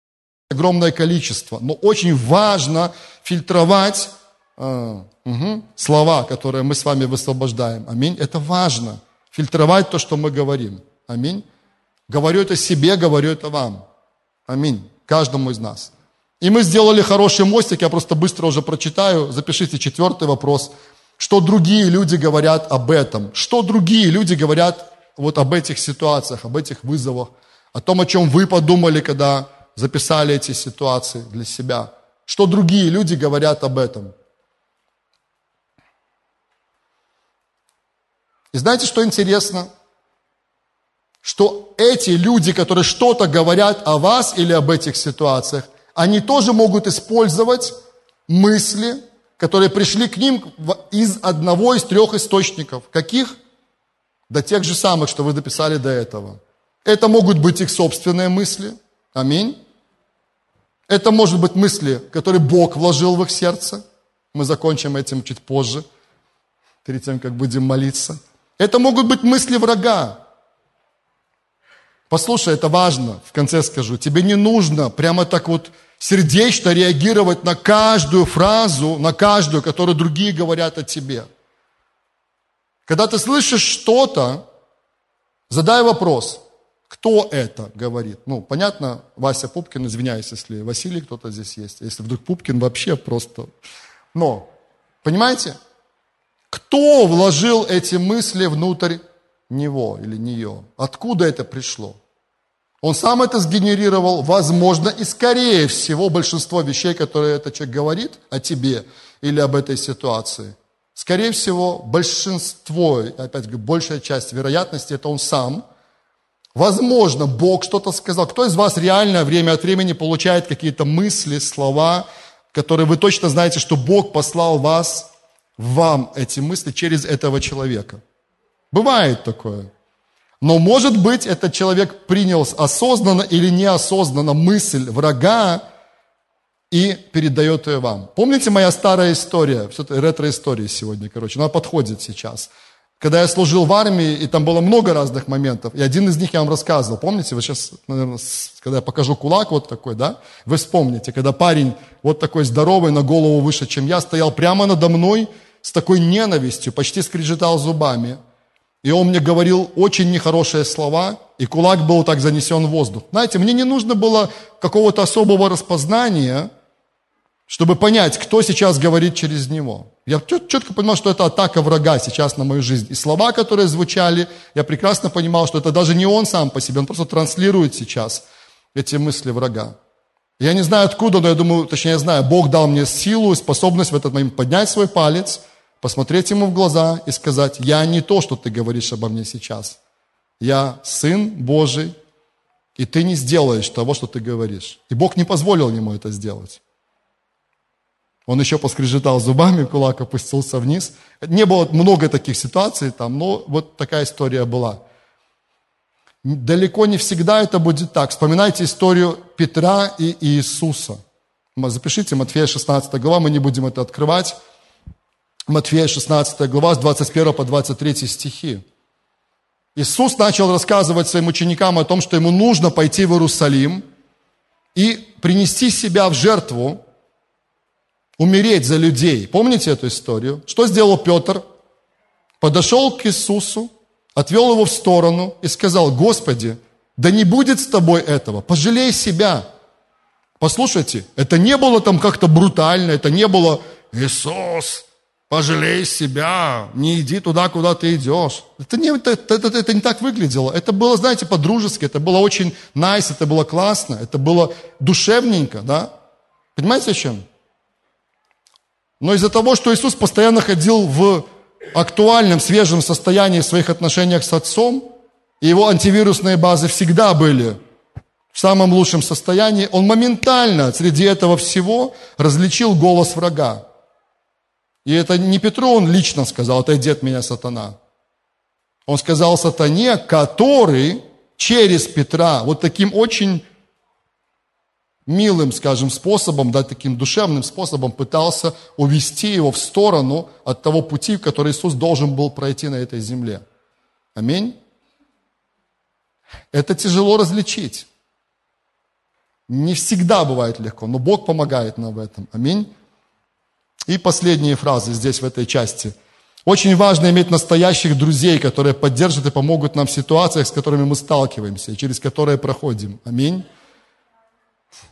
огромное количество. Но очень важно фильтровать э, угу, слова, которые мы с вами высвобождаем. Аминь. Это важно. Фильтровать то, что мы говорим. Аминь. Говорю это себе, говорю это вам. Аминь. Каждому из нас. И мы сделали хороший мостик, я просто быстро уже прочитаю. Запишите четвертый вопрос. Что другие люди говорят об этом? Что другие люди говорят вот об этих ситуациях, об этих вызовах, о том, о чем вы подумали, когда записали эти ситуации для себя. Что другие люди говорят об этом. И знаете, что интересно? Что эти люди, которые что-то говорят о вас или об этих ситуациях, они тоже могут использовать мысли, которые пришли к ним из одного из трех источников. Каких? До тех же самых, что вы дописали до этого. Это могут быть их собственные мысли. Аминь. Это может быть мысли, которые Бог вложил в их сердце. Мы закончим этим чуть позже, перед тем, как будем молиться. Это могут быть мысли врага. Послушай, это важно, в конце скажу. Тебе не нужно прямо так вот сердечно реагировать на каждую фразу, на каждую, которую другие говорят о тебе. Когда ты слышишь что-то, задай вопрос, кто это говорит. Ну, понятно, Вася Пупкин, извиняюсь, если Василий кто-то здесь есть, если вдруг Пупкин вообще просто... Но, понимаете, кто вложил эти мысли внутрь него или нее? Откуда это пришло? Он сам это сгенерировал, возможно, и скорее всего большинство вещей, которые этот человек говорит о тебе или об этой ситуации, скорее всего, большинство, опять говорю, большая часть вероятности, это он сам. Возможно, Бог что-то сказал. Кто из вас реально время от времени получает какие-то мысли, слова, которые вы точно знаете, что Бог послал вас вам эти мысли через этого человека. Бывает такое. Но может быть, этот человек принял осознанно или неосознанно мысль врага и передает ее вам. Помните моя старая история, все-таки ретро-история сегодня, короче, она подходит сейчас. Когда я служил в армии, и там было много разных моментов, и один из них я вам рассказывал. Помните, вы сейчас, наверное, когда я покажу кулак вот такой, да, вы вспомните, когда парень вот такой здоровый, на голову выше, чем я, стоял прямо надо мной, с такой ненавистью, почти скрежетал зубами. И он мне говорил очень нехорошие слова, и кулак был так занесен в воздух. Знаете, мне не нужно было какого-то особого распознания, чтобы понять, кто сейчас говорит через него. Я четко понимал, что это атака врага сейчас на мою жизнь. И слова, которые звучали, я прекрасно понимал, что это даже не он сам по себе, он просто транслирует сейчас эти мысли врага. Я не знаю откуда, но я думаю, точнее я знаю, Бог дал мне силу и способность в этот момент поднять свой палец – посмотреть ему в глаза и сказать, я не то, что ты говоришь обо мне сейчас. Я Сын Божий, и ты не сделаешь того, что ты говоришь. И Бог не позволил ему это сделать. Он еще поскрежетал зубами, кулак опустился вниз. Не было много таких ситуаций там, но вот такая история была. Далеко не всегда это будет так. Вспоминайте историю Петра и Иисуса. Запишите Матфея 16 глава, мы не будем это открывать. Матфея 16 глава, с 21 по 23 стихи. Иисус начал рассказывать своим ученикам о том, что ему нужно пойти в Иерусалим и принести себя в жертву, умереть за людей. Помните эту историю? Что сделал Петр? Подошел к Иисусу, отвел его в сторону и сказал, Господи, да не будет с тобой этого, пожалей себя. Послушайте, это не было там как-то брутально, это не было Иисус, пожалей себя, не иди туда, куда ты идешь. Это не, это, это, это не так выглядело. Это было, знаете, по-дружески, это было очень nice, это было классно, это было душевненько, да? Понимаете, о чем? Но из-за того, что Иисус постоянно ходил в актуальном, свежем состоянии в своих отношениях с Отцом, и его антивирусные базы всегда были в самом лучшем состоянии, он моментально среди этого всего различил голос врага. И это не Петру он лично сказал, отойди от меня, сатана. Он сказал сатане, который через Петра, вот таким очень милым, скажем, способом, да, таким душевным способом пытался увести его в сторону от того пути, который Иисус должен был пройти на этой земле. Аминь. Это тяжело различить. Не всегда бывает легко, но Бог помогает нам в этом. Аминь. И последние фразы здесь, в этой части. Очень важно иметь настоящих друзей, которые поддержат и помогут нам в ситуациях, с которыми мы сталкиваемся через которые проходим. Аминь.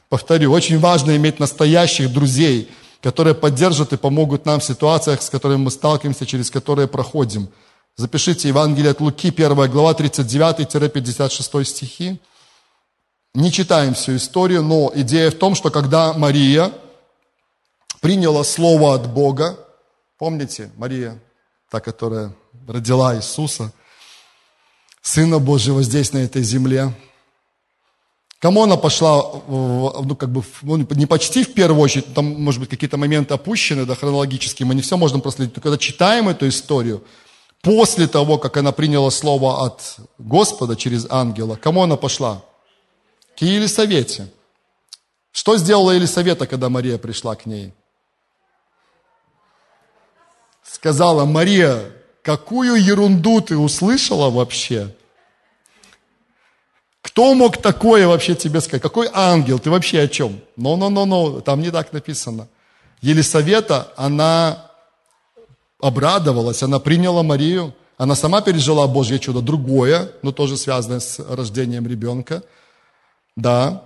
Повторю, очень важно иметь настоящих друзей, которые поддержат и помогут нам в ситуациях, с которыми мы сталкиваемся, через которые проходим. Запишите Евангелие от Луки, 1 глава, 39-56 стихи. Не читаем всю историю, но идея в том, что когда Мария приняла слово от Бога, помните, Мария, та, которая родила Иисуса, Сына Божьего здесь, на этой земле, Кому она пошла, ну, как бы, ну, не почти в первую очередь, там, может быть, какие-то моменты опущены, да, хронологически, мы не все можем проследить, но когда читаем эту историю, после того, как она приняла слово от Господа через ангела, кому она пошла? К Елисавете. Что сделала Елисавета, когда Мария пришла к ней? Сказала, Мария, какую ерунду ты услышала вообще? Кто мог такое вообще тебе сказать? Какой ангел? Ты вообще о чем? Но-но-но-но, там не так написано. Елисавета, она обрадовалась, она приняла Марию, она сама пережила Божье чудо, другое, но тоже связанное с рождением ребенка. Да.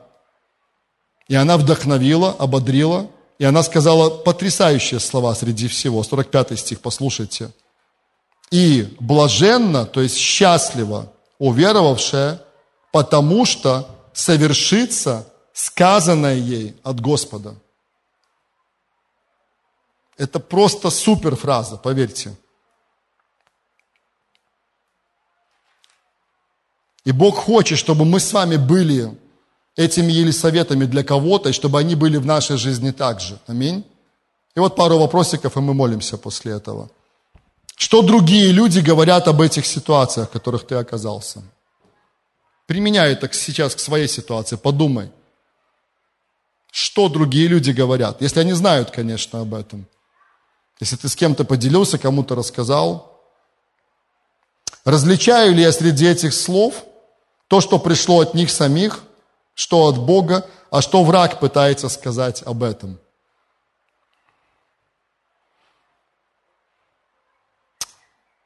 И она вдохновила, ободрила, и она сказала потрясающие слова среди всего. 45 стих, послушайте. И блаженно, то есть счастливо, уверовавшая, потому что совершится сказанное ей от Господа. Это просто супер фраза, поверьте. И Бог хочет, чтобы мы с вами были этими Елисаветами для кого-то, чтобы они были в нашей жизни также. Аминь. И вот пару вопросиков, и мы молимся после этого. Что другие люди говорят об этих ситуациях, в которых ты оказался? Применяй это сейчас к своей ситуации, подумай. Что другие люди говорят, если они знают, конечно, об этом. Если ты с кем-то поделился, кому-то рассказал. Различаю ли я среди этих слов то, что пришло от них самих, что от Бога, а что враг пытается сказать об этом?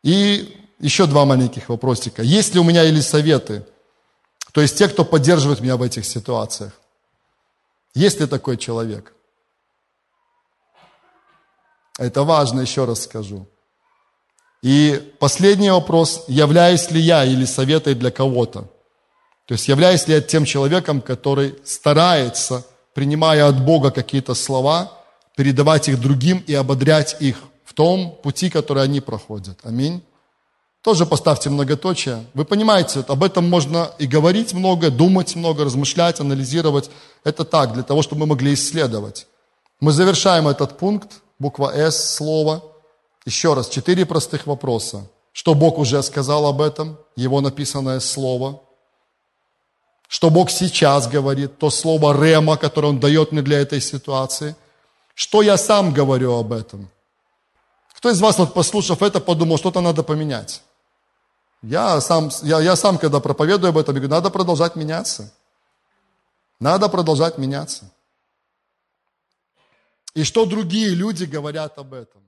И еще два маленьких вопросика. Есть ли у меня или советы – то есть те, кто поддерживает меня в этих ситуациях. Есть ли такой человек? Это важно, еще раз скажу. И последний вопрос, являюсь ли я или советой для кого-то? То есть являюсь ли я тем человеком, который старается, принимая от Бога какие-то слова, передавать их другим и ободрять их в том пути, который они проходят. Аминь. Тоже поставьте многоточие. Вы понимаете, об этом можно и говорить много, думать много, размышлять, анализировать. Это так, для того, чтобы мы могли исследовать. Мы завершаем этот пункт, буква «С», слово. Еще раз, четыре простых вопроса. Что Бог уже сказал об этом, Его написанное слово. Что Бог сейчас говорит, то слово «рема», которое Он дает мне для этой ситуации. Что я сам говорю об этом. Кто из вас, вот, послушав это, подумал, что-то надо поменять? Я сам, я, я сам, когда проповедую об этом, говорю, надо продолжать меняться. Надо продолжать меняться. И что другие люди говорят об этом?